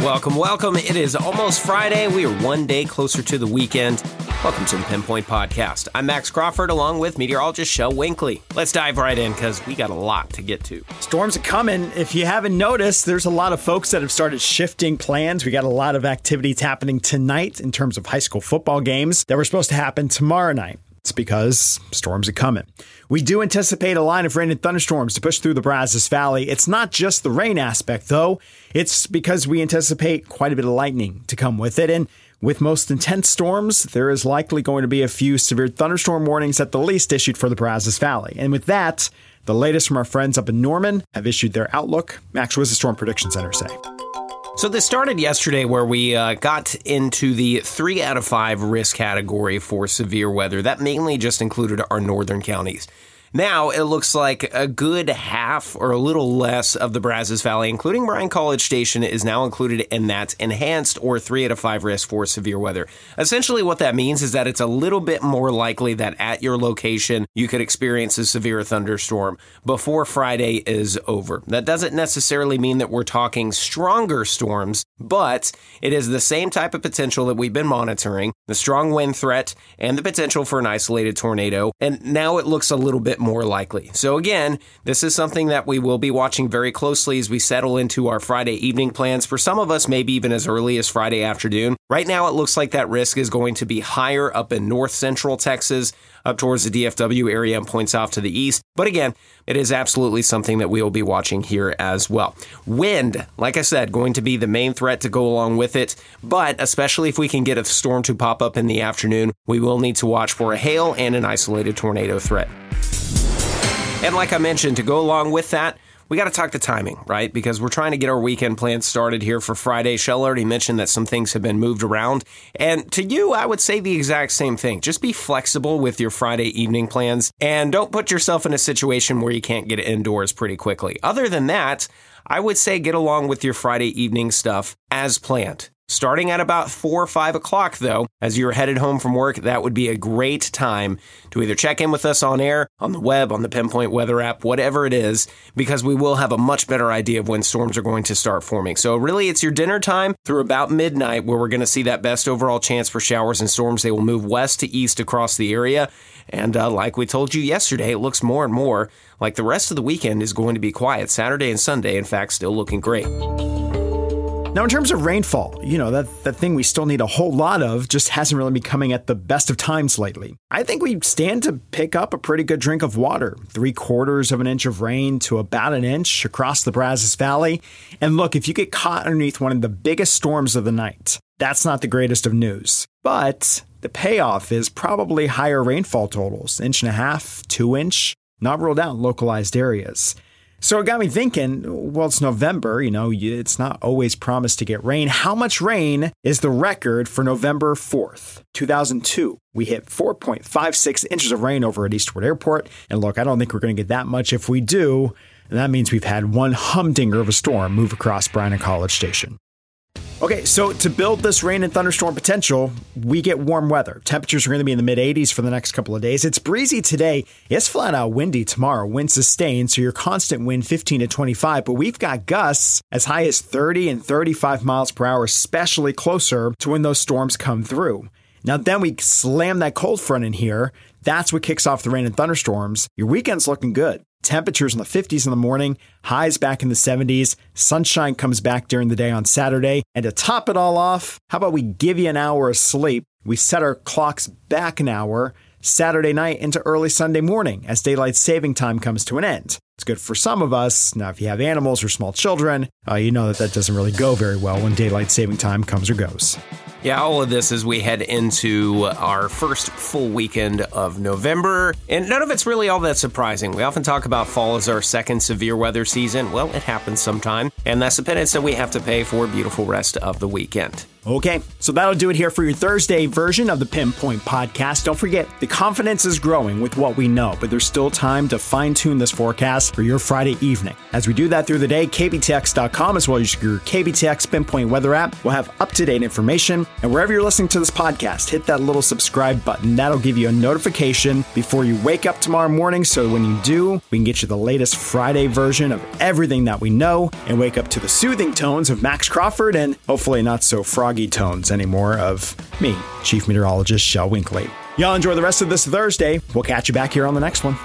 Welcome, welcome. It is almost Friday. We are one day closer to the weekend. Welcome to the Pinpoint Podcast. I'm Max Crawford along with meteorologist Shel Winkley. Let's dive right in because we got a lot to get to. Storms are coming. If you haven't noticed, there's a lot of folks that have started shifting plans. We got a lot of activities happening tonight in terms of high school football games that were supposed to happen tomorrow night. It's because storms are coming. We do anticipate a line of rain and thunderstorms to push through the Brazos Valley. It's not just the rain aspect, though. It's because we anticipate quite a bit of lightning to come with it. And with most intense storms, there is likely going to be a few severe thunderstorm warnings at the least issued for the Brazos Valley. And with that, the latest from our friends up in Norman have issued their outlook. Max, what does the Storm Prediction Center say? So this started yesterday where we uh, got into the three out of five risk category for severe weather. That mainly just included our northern counties. Now it looks like a good half or a little less of the Brazos Valley, including Bryan College Station, is now included in that enhanced or three out of five risk for severe weather. Essentially, what that means is that it's a little bit more likely that at your location you could experience a severe thunderstorm before Friday is over. That doesn't necessarily mean that we're talking stronger storms, but it is the same type of potential that we've been monitoring the strong wind threat and the potential for an isolated tornado. And now it looks a little bit more likely. So, again, this is something that we will be watching very closely as we settle into our Friday evening plans. For some of us, maybe even as early as Friday afternoon. Right now, it looks like that risk is going to be higher up in north central Texas, up towards the DFW area and points off to the east. But again, it is absolutely something that we will be watching here as well. Wind, like I said, going to be the main threat to go along with it. But especially if we can get a storm to pop up in the afternoon, we will need to watch for a hail and an isolated tornado threat. And like I mentioned, to go along with that, we got to talk the timing, right? Because we're trying to get our weekend plans started here for Friday. Shel already mentioned that some things have been moved around. And to you, I would say the exact same thing. Just be flexible with your Friday evening plans and don't put yourself in a situation where you can't get indoors pretty quickly. Other than that, I would say get along with your Friday evening stuff as planned. Starting at about four or five o'clock, though, as you're headed home from work, that would be a great time to either check in with us on air, on the web, on the Pinpoint Weather app, whatever it is, because we will have a much better idea of when storms are going to start forming. So, really, it's your dinner time through about midnight where we're going to see that best overall chance for showers and storms. They will move west to east across the area. And uh, like we told you yesterday, it looks more and more like the rest of the weekend is going to be quiet. Saturday and Sunday, in fact, still looking great. Now, in terms of rainfall, you know, that, that thing we still need a whole lot of just hasn't really been coming at the best of times lately. I think we stand to pick up a pretty good drink of water, three quarters of an inch of rain to about an inch across the Brazos Valley. And look, if you get caught underneath one of the biggest storms of the night, that's not the greatest of news. But the payoff is probably higher rainfall totals, inch and a half, two inch, not ruled out localized areas. So it got me thinking, well, it's November, you know, it's not always promised to get rain. How much rain is the record for November 4th, 2002? We hit 4.56 inches of rain over at Easterwood Airport. And look, I don't think we're going to get that much. If we do, And that means we've had one humdinger of a storm move across Bryan College Station. Okay, so to build this rain and thunderstorm potential, we get warm weather. Temperatures are going to be in the mid 80s for the next couple of days. It's breezy today. It's flat out windy tomorrow. Wind sustained, so your constant wind 15 to 25, but we've got gusts as high as 30 and 35 miles per hour, especially closer to when those storms come through. Now, then we slam that cold front in here. That's what kicks off the rain and thunderstorms. Your weekend's looking good. Temperatures in the 50s in the morning, highs back in the 70s. Sunshine comes back during the day on Saturday. And to top it all off, how about we give you an hour of sleep? We set our clocks back an hour Saturday night into early Sunday morning as daylight saving time comes to an end. It's good for some of us. Now, if you have animals or small children, uh, you know that that doesn't really go very well when daylight saving time comes or goes. Yeah, all of this as we head into our first full weekend of November. And none of it's really all that surprising. We often talk about fall as our second severe weather season. Well, it happens sometime. And that's the penance that we have to pay for a beautiful rest of the weekend. Okay, so that'll do it here for your Thursday version of the Pinpoint Podcast. Don't forget, the confidence is growing with what we know, but there's still time to fine tune this forecast for your Friday evening. As we do that through the day, KBTX.com as well as your KBTX Pinpoint Weather app will have up to date information. And wherever you're listening to this podcast, hit that little subscribe button. That'll give you a notification before you wake up tomorrow morning. So when you do, we can get you the latest Friday version of everything that we know and wake up to the soothing tones of Max Crawford and hopefully not so froggy tones anymore of me, Chief Meteorologist Shel Winkley. Y'all enjoy the rest of this Thursday. We'll catch you back here on the next one.